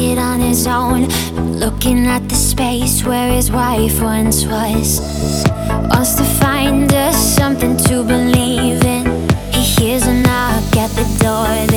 it on his own. Looking at the space where his wife once was. Wants to find us something to believe in. He hears a knock at the door.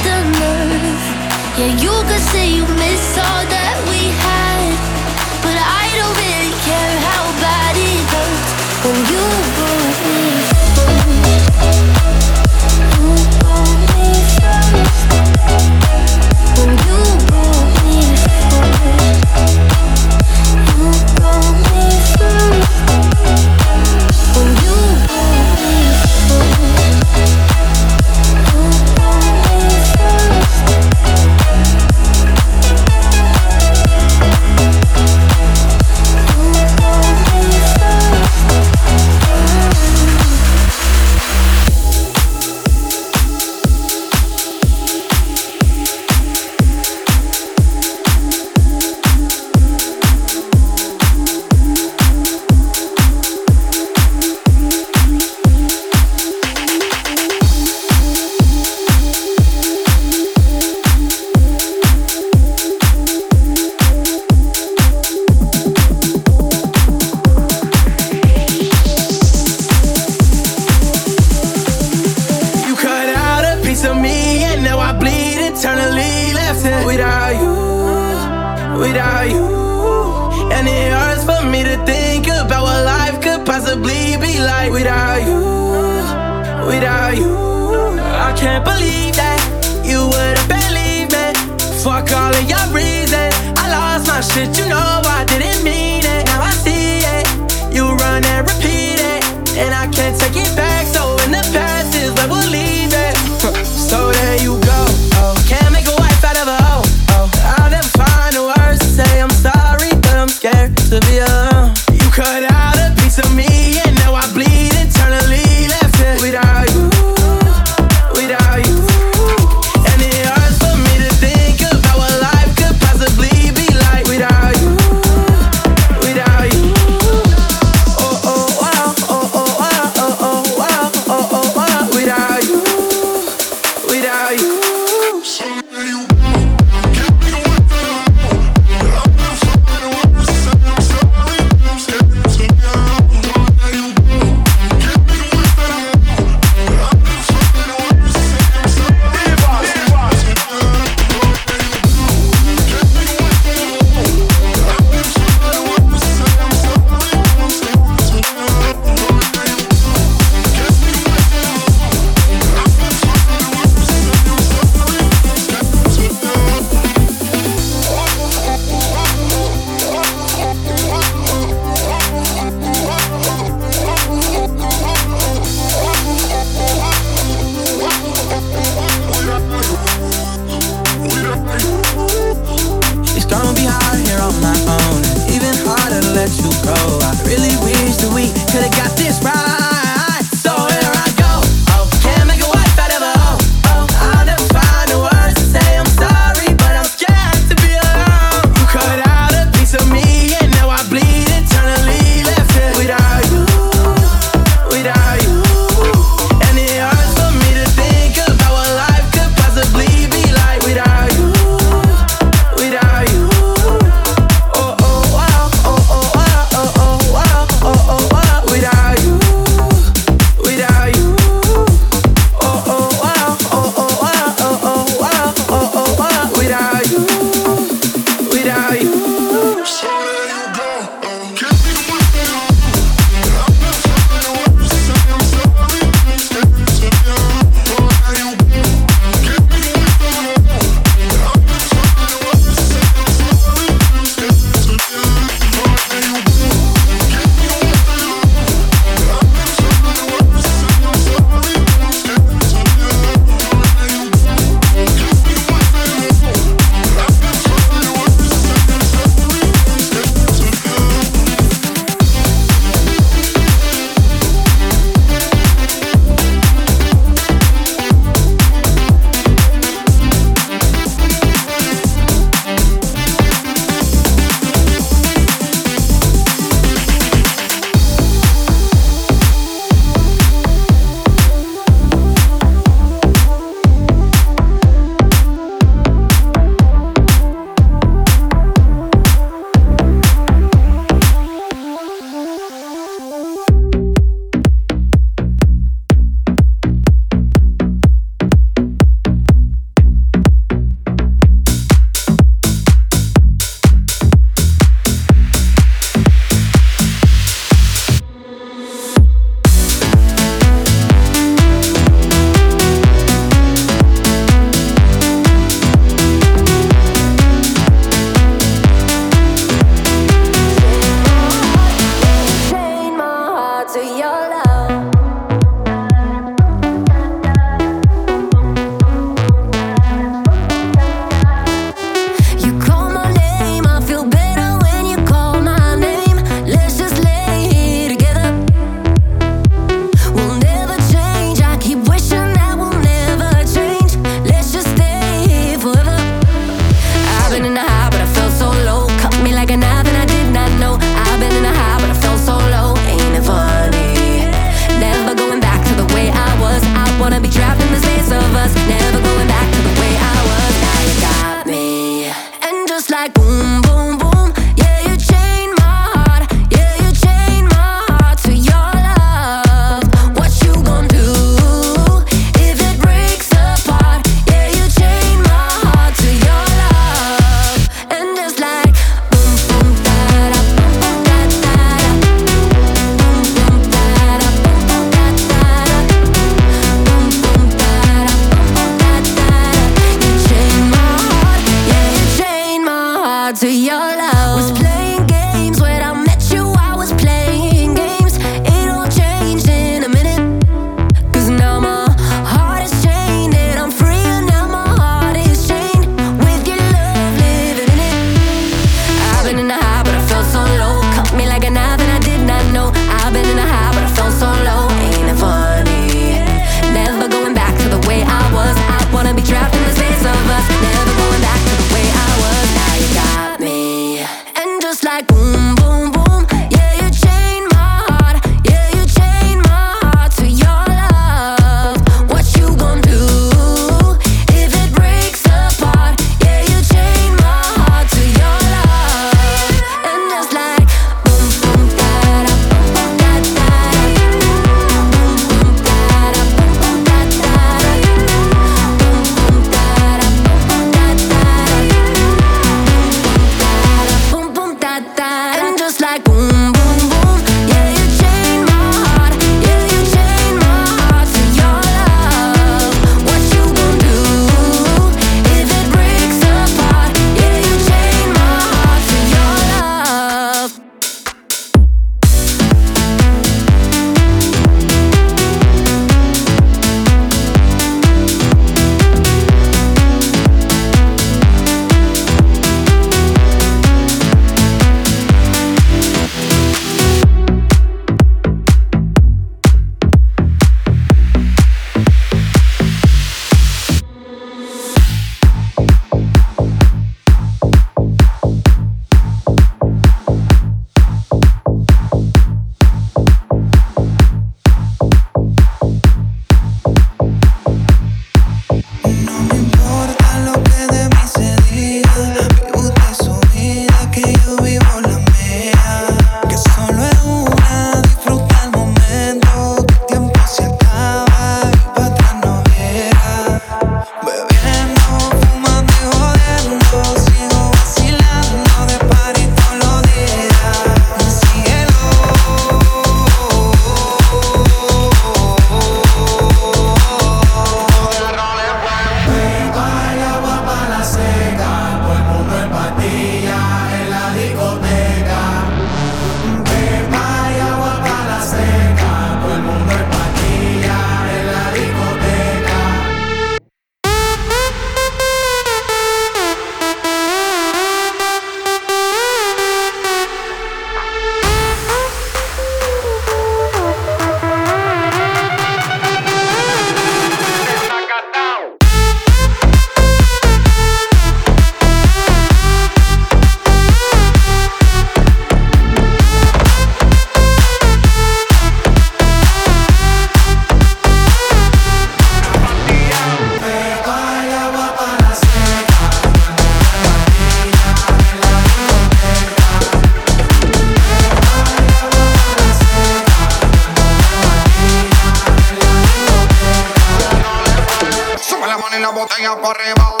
Botella por arriba.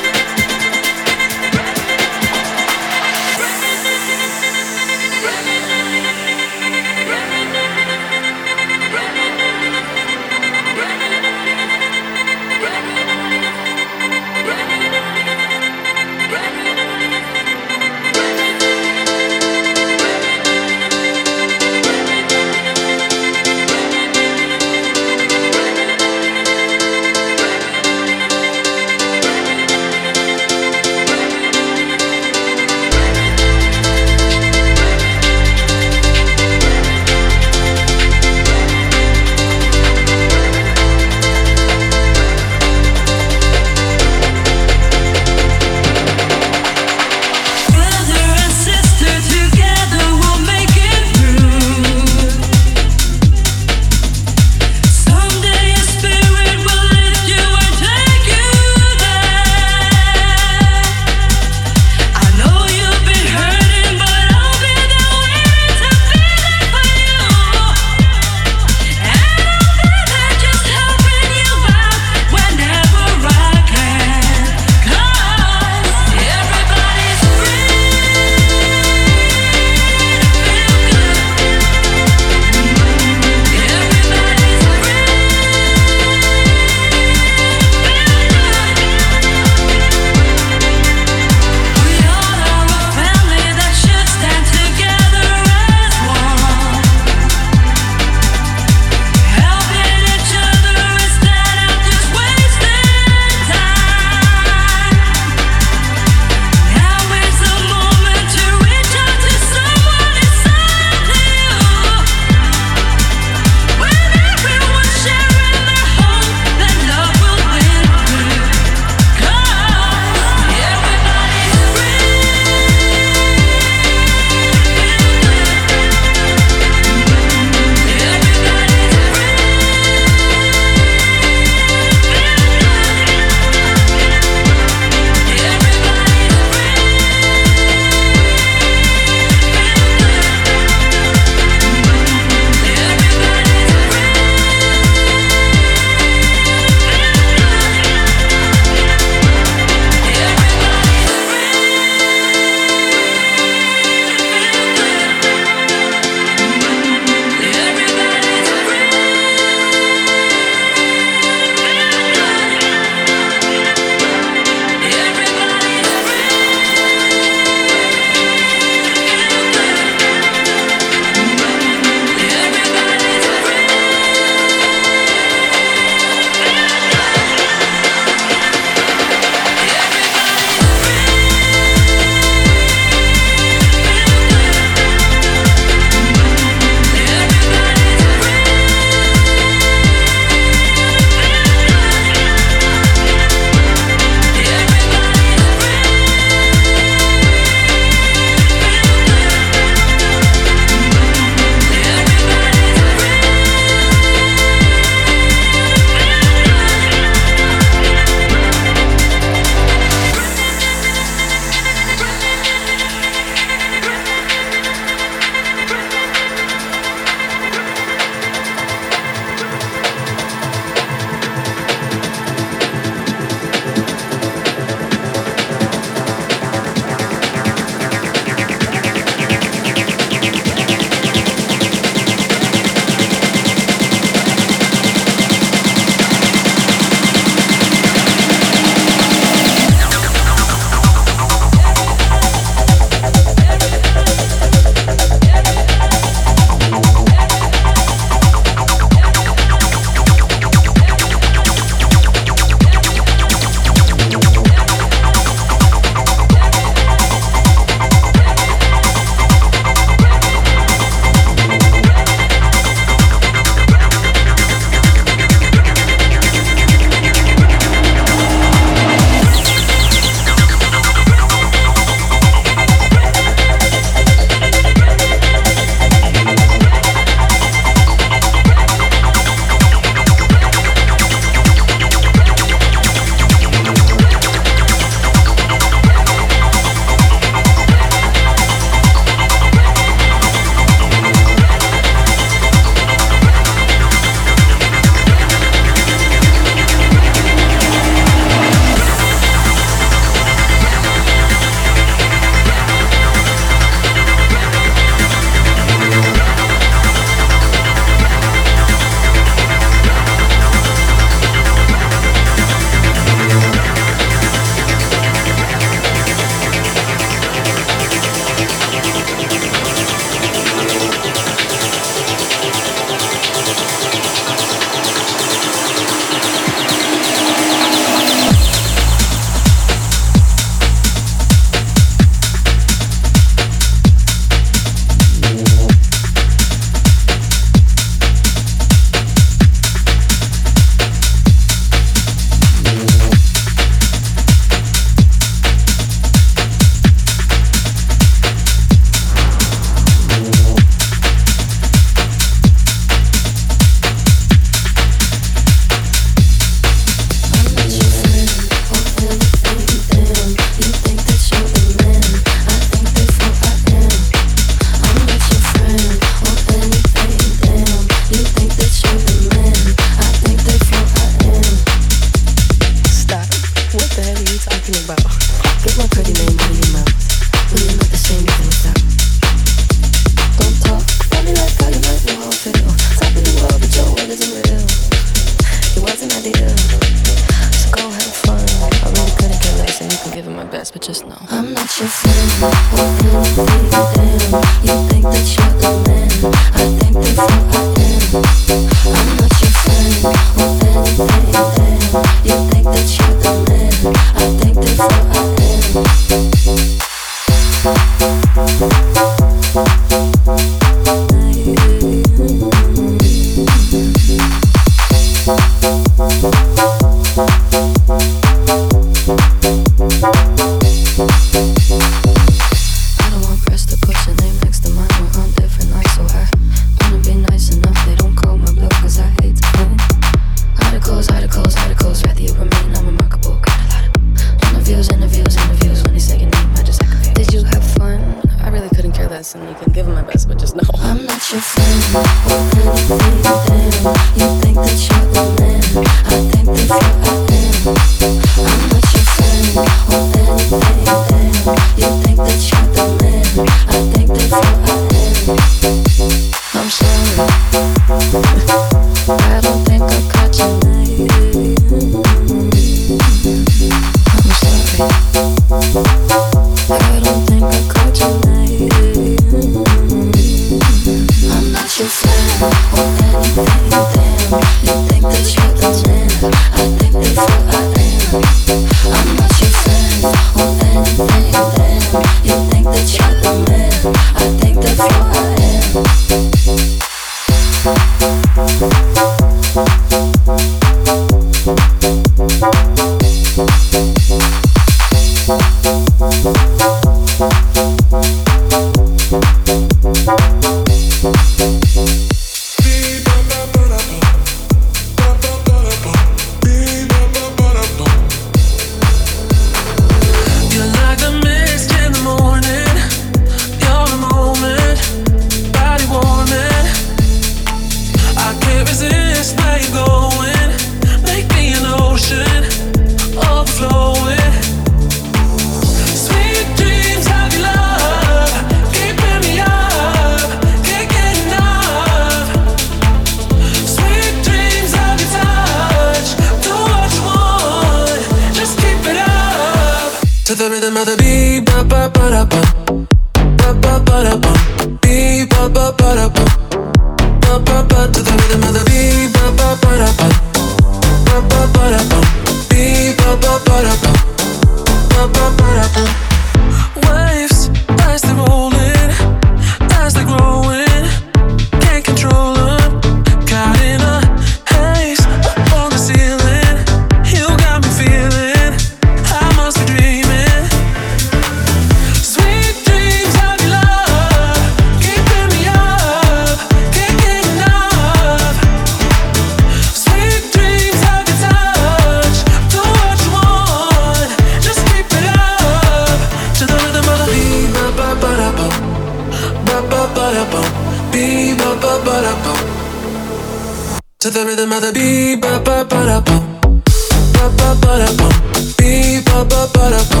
da bum, beep Ba-ba-ba-da-ba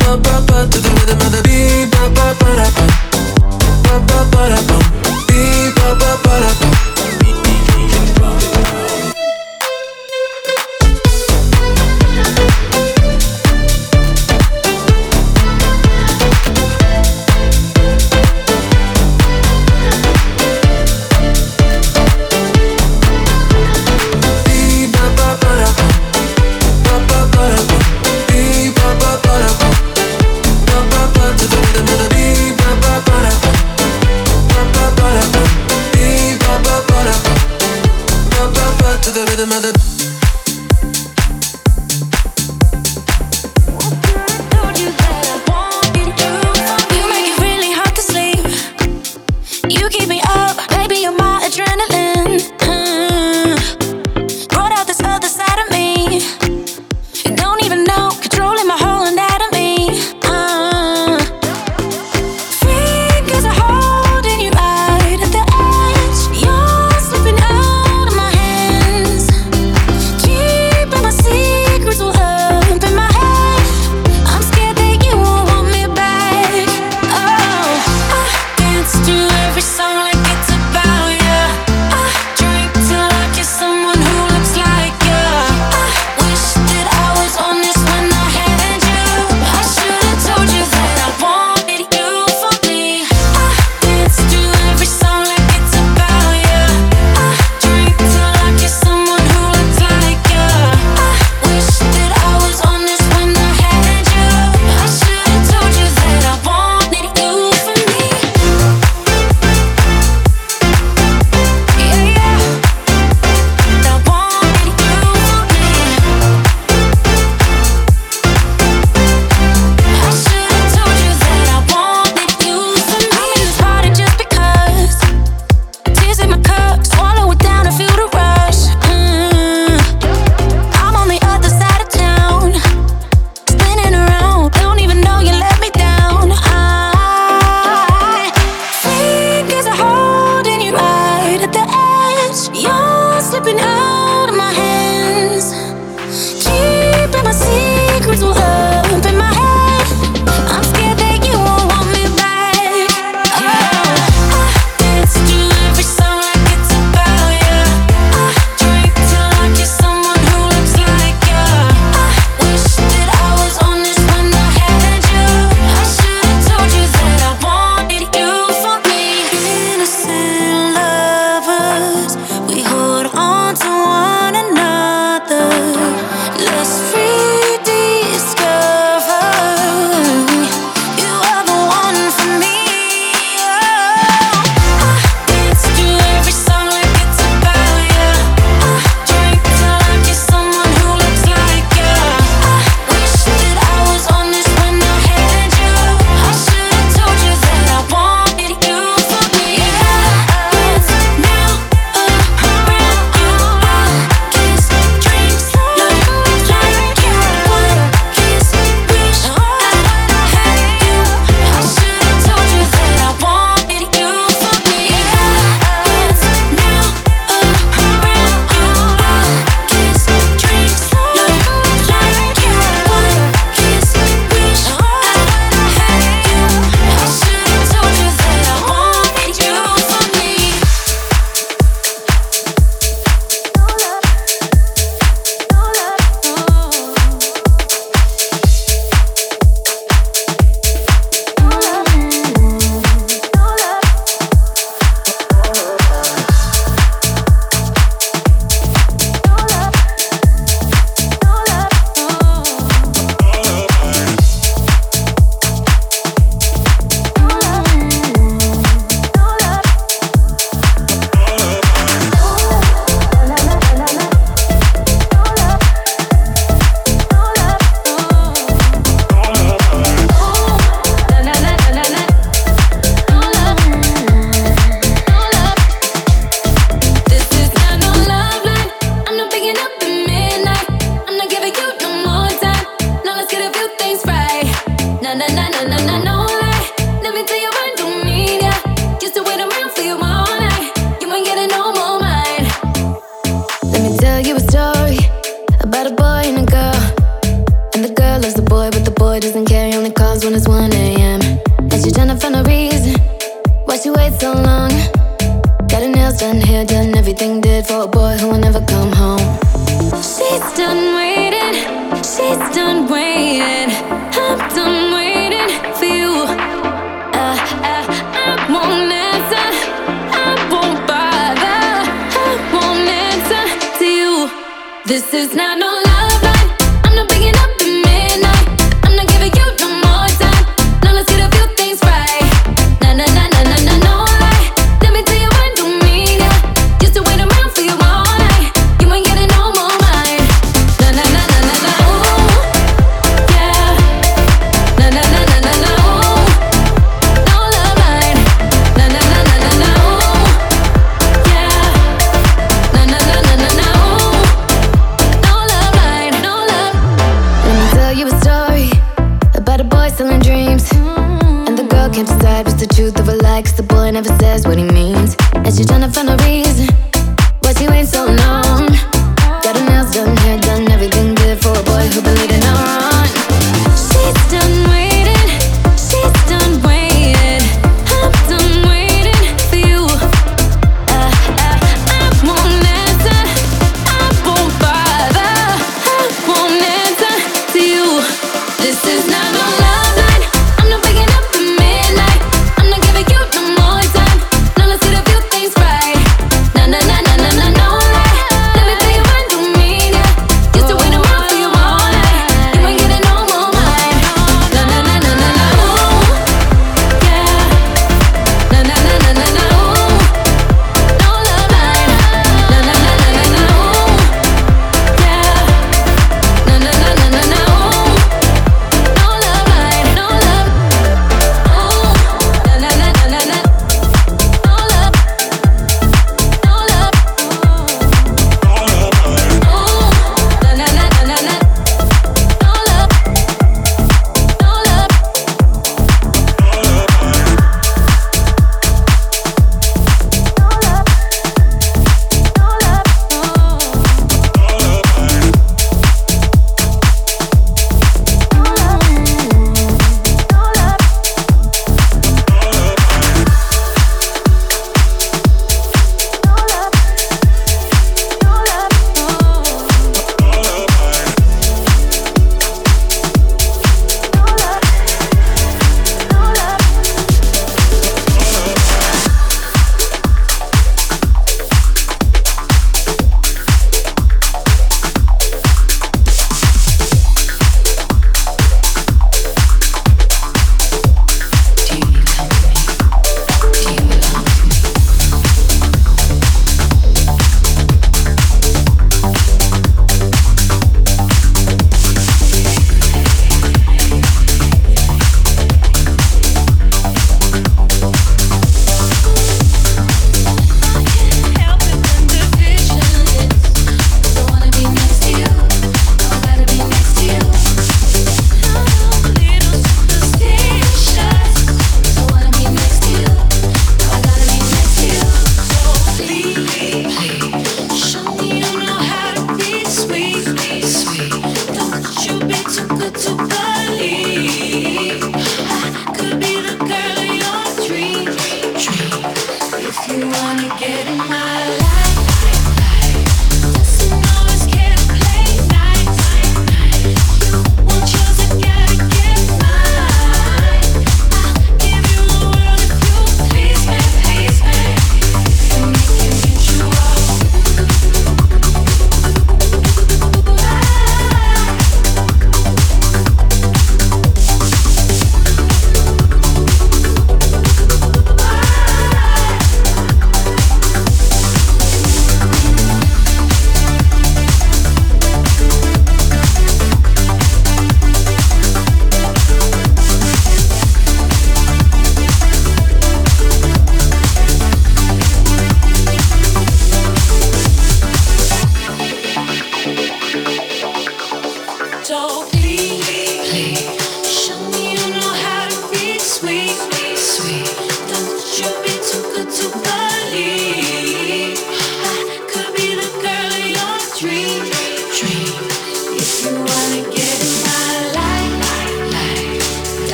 Ba-ba-ba-da-ba ba ba ba da bum, beep ba.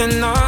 Have had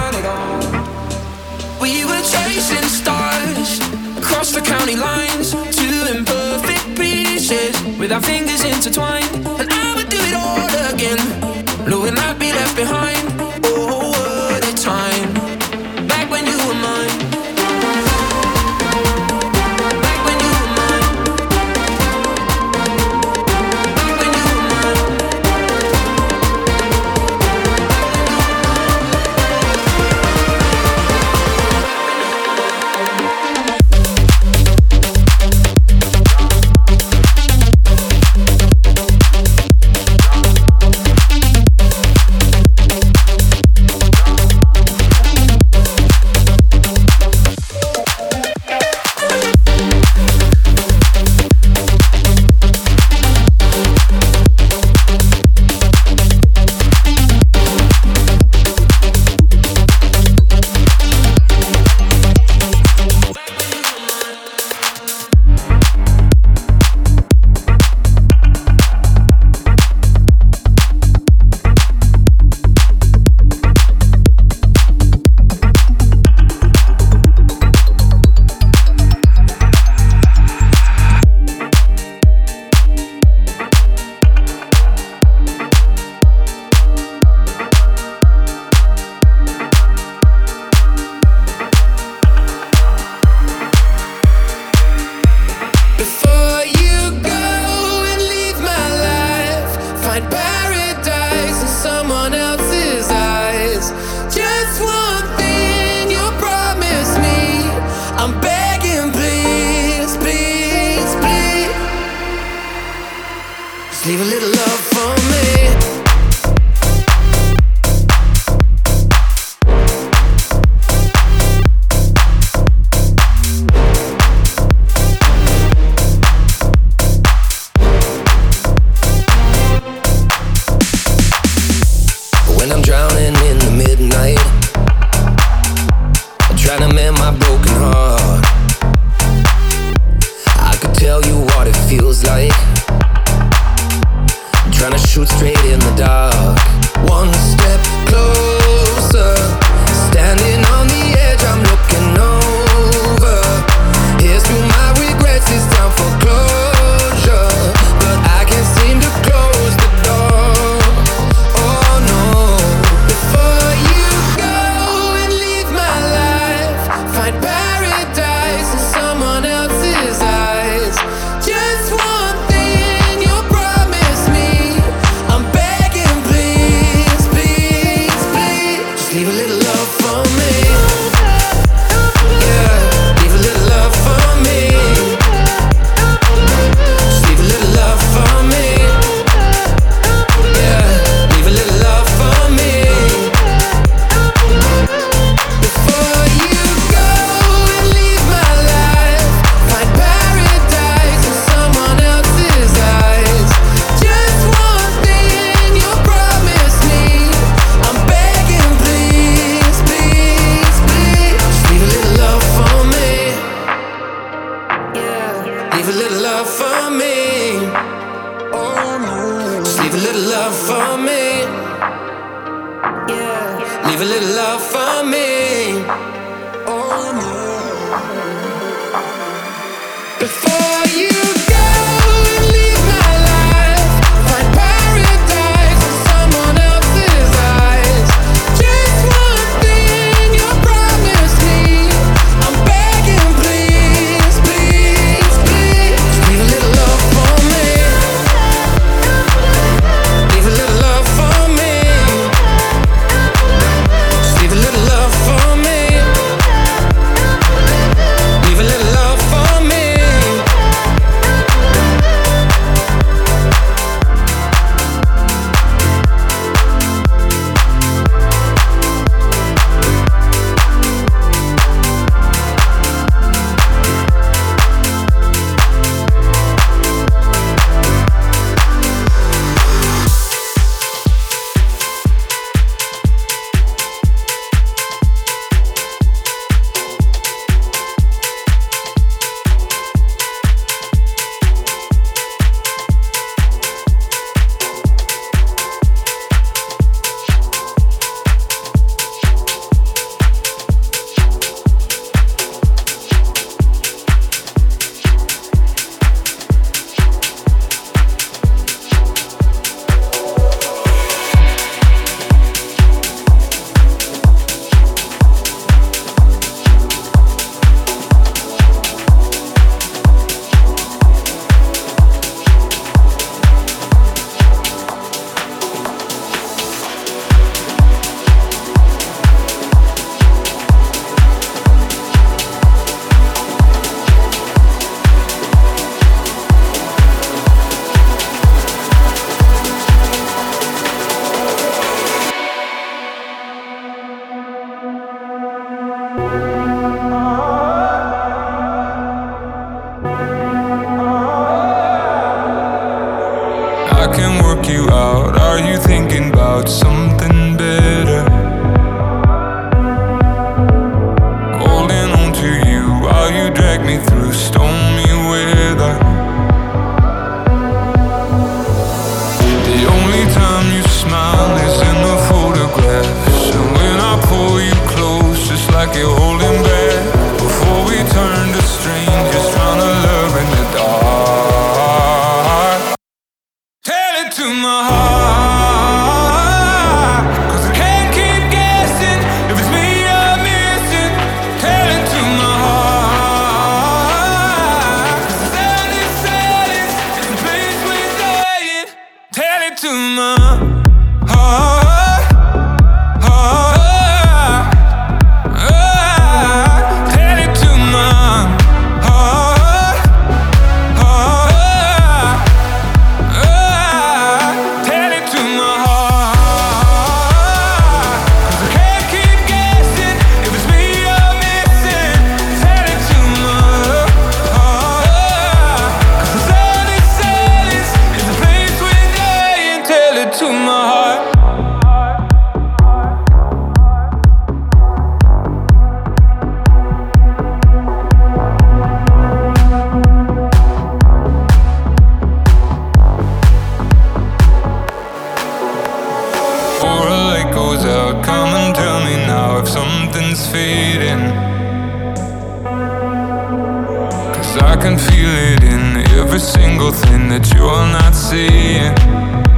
every single thing that you're not seeing.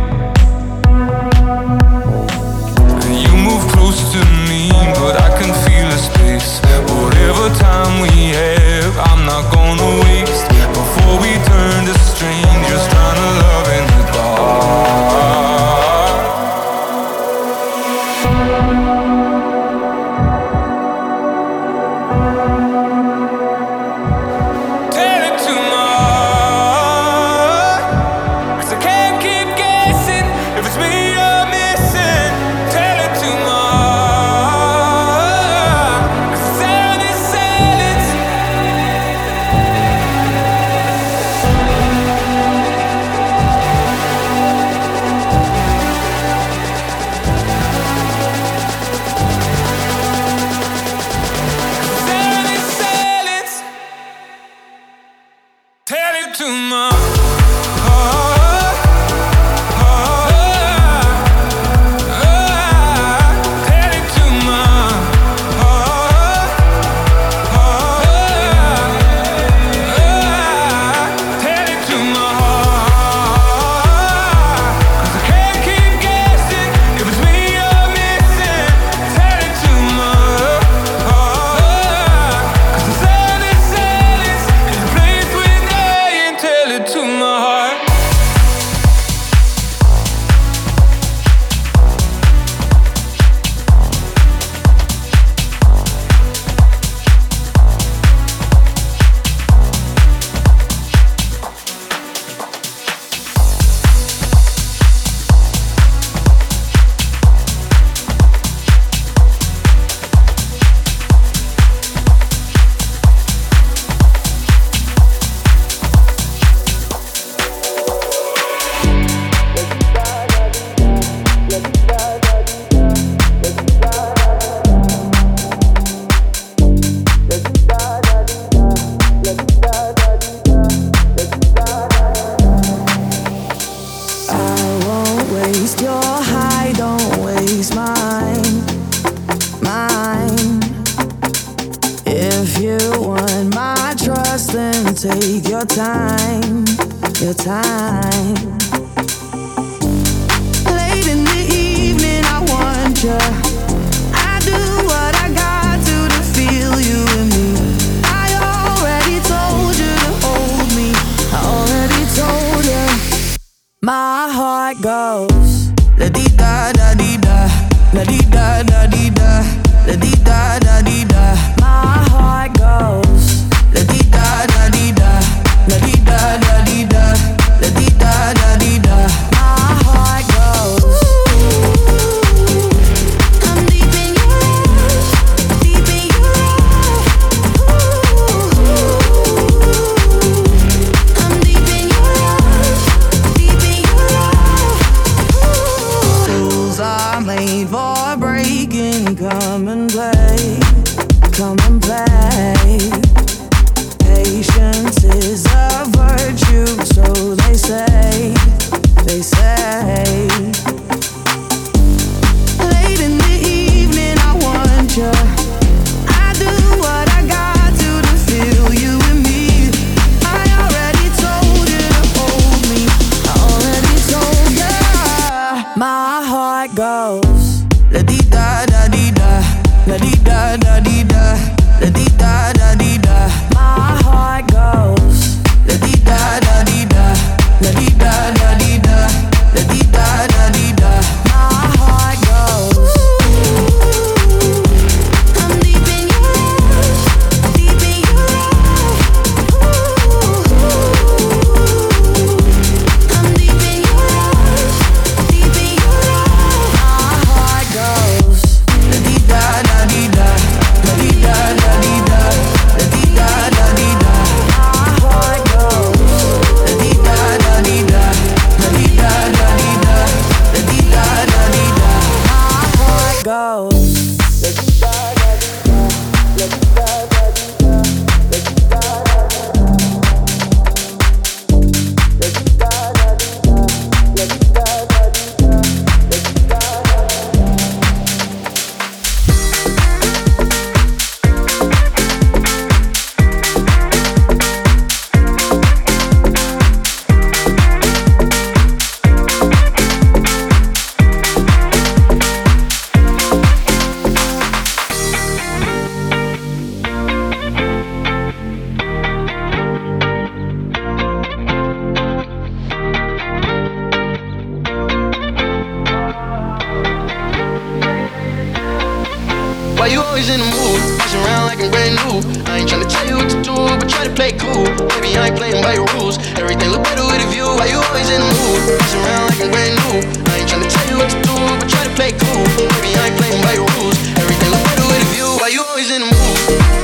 mood. Mess around like I'm brand new. I ain't tryna tell you what to do, but try to play cool. Baby, I ain't playing by your rules. Everything look better with a view. Why you always in the mood?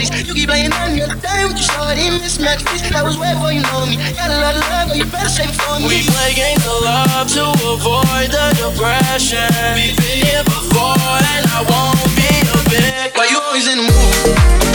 shorties. You keep playing on your time with your shorty. Mismatch, I was waiting for you, know me. Got a lot of love, but you better save it for me. We play games of love to avoid the depression. We've been here before, and I won't be a bitch. Why you always in the mood?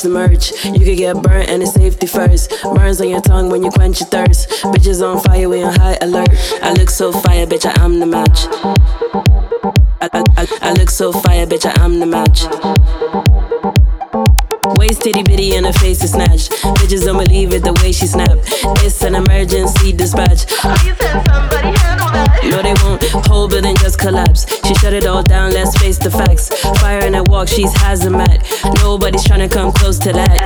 Touch the merch. You could get burnt and it's safety first. Burns on your tongue when you quench your thirst. Bitches on fire, we on high alert. I look so fire, bitch, I am the match. I, I, I, look so fire, bitch, I am the match. Waist titty bitty and her face is snatched. Bitches don't believe it the way she snap. It's an emergency dispatch. No, they won't. Whole building just collapse. She shut it all down. Let's face the facts. Fire in her walk, she's hazmat. Nobody's trying to come close to that.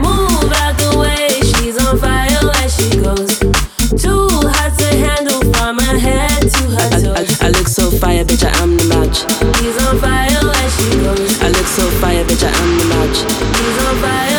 Move out the way. She's on fire when she goes. Too hot to handle from her head to her toes. I, I, I look so fire, bitch. I am the match. She's on fire when she goes. I look so fire, bitch. I am the match. She's on fire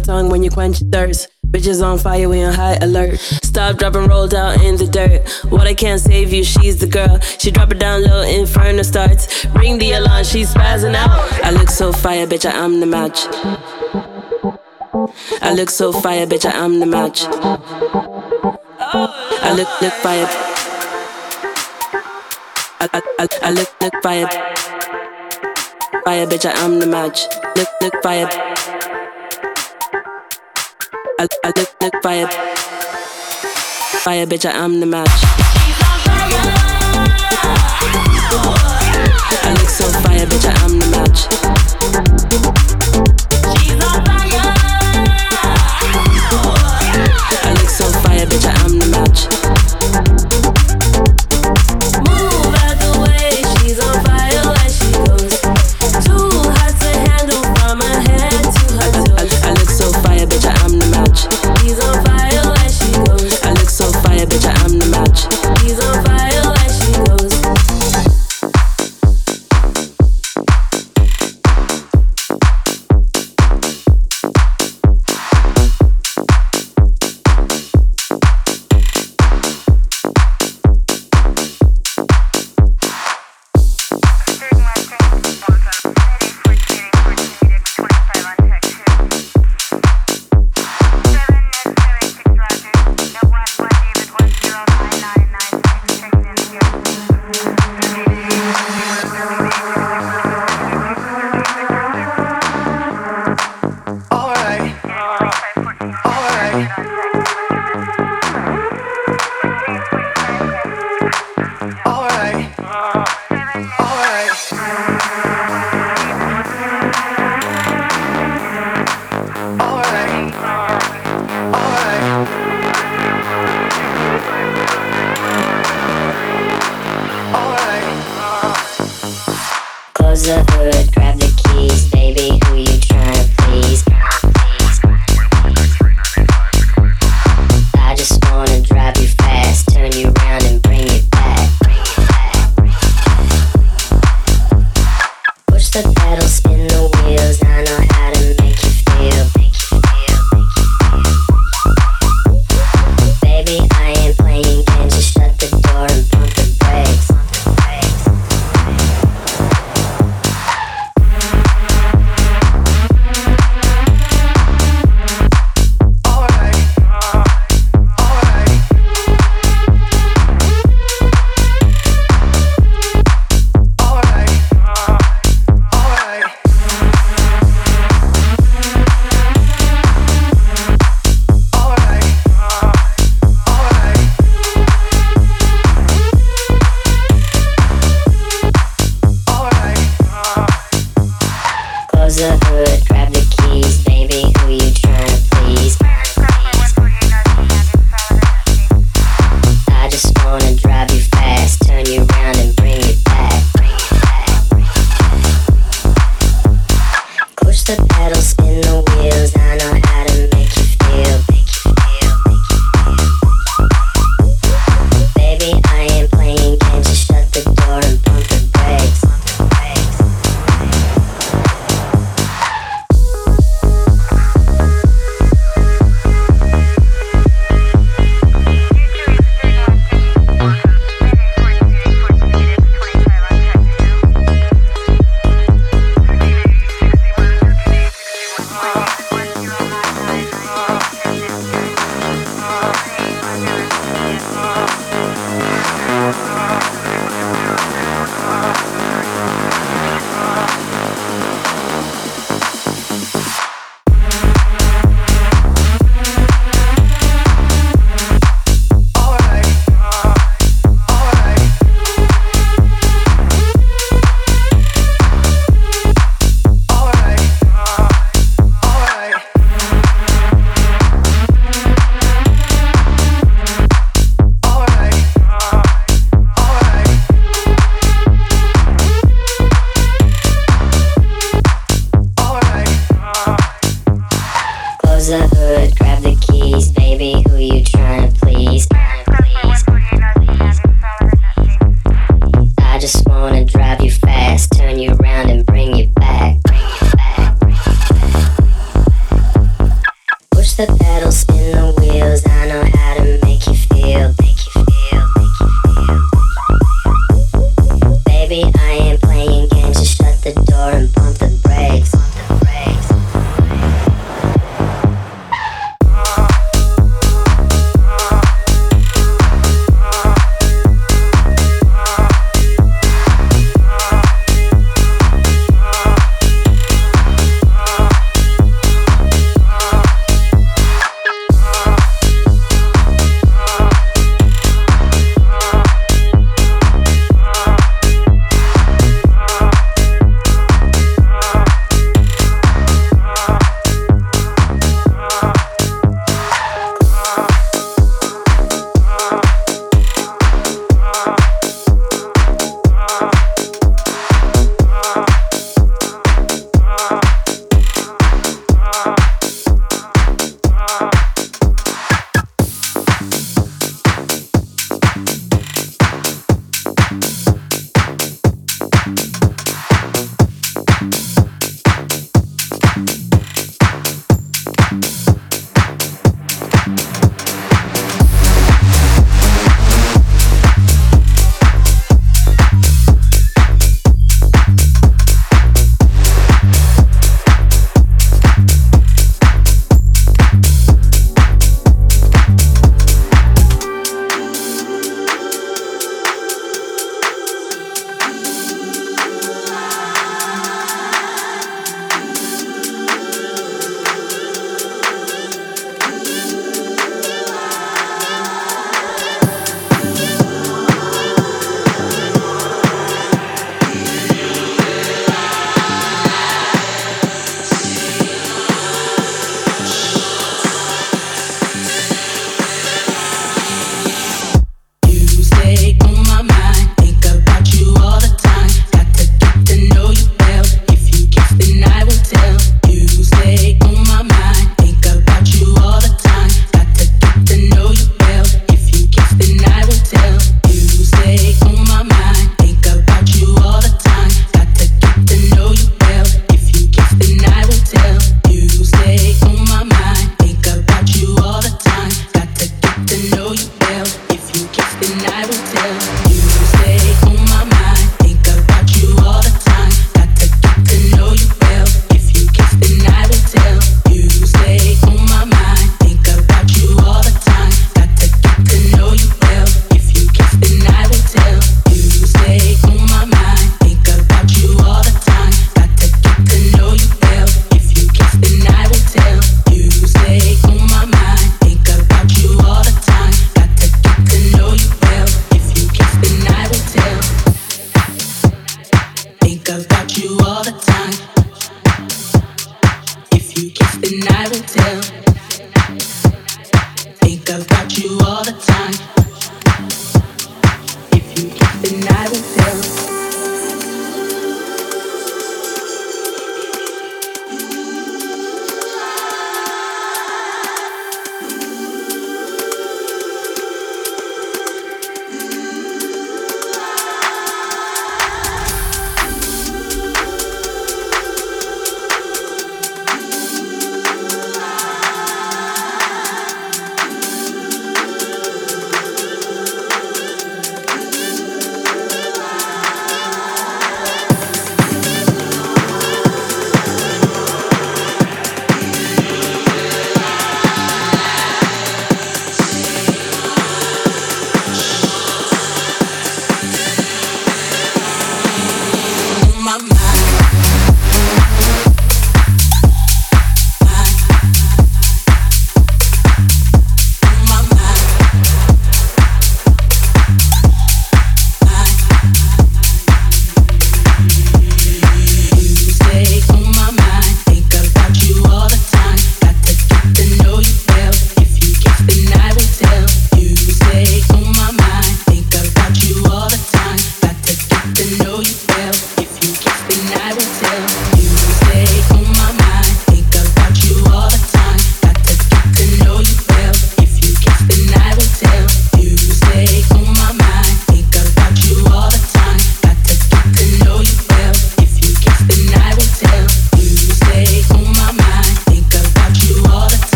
your tongue when you quench your thirst. Bitches on fire, we on high alert. Stop, drop, and roll down in the dirt. What I can't save you, she's the girl. She drop it down low, inferno starts. Ring the alarm, she's spazzing out. I look so fire, bitch, I am the match. I look so fire, bitch, I am the match. I look, look fire. I, I, I, I look, look fire. Fire, bitch, I am the match. Look, look fire. Fire. Fire, bitch, I am the match. I look so fire, bitch, I am the match.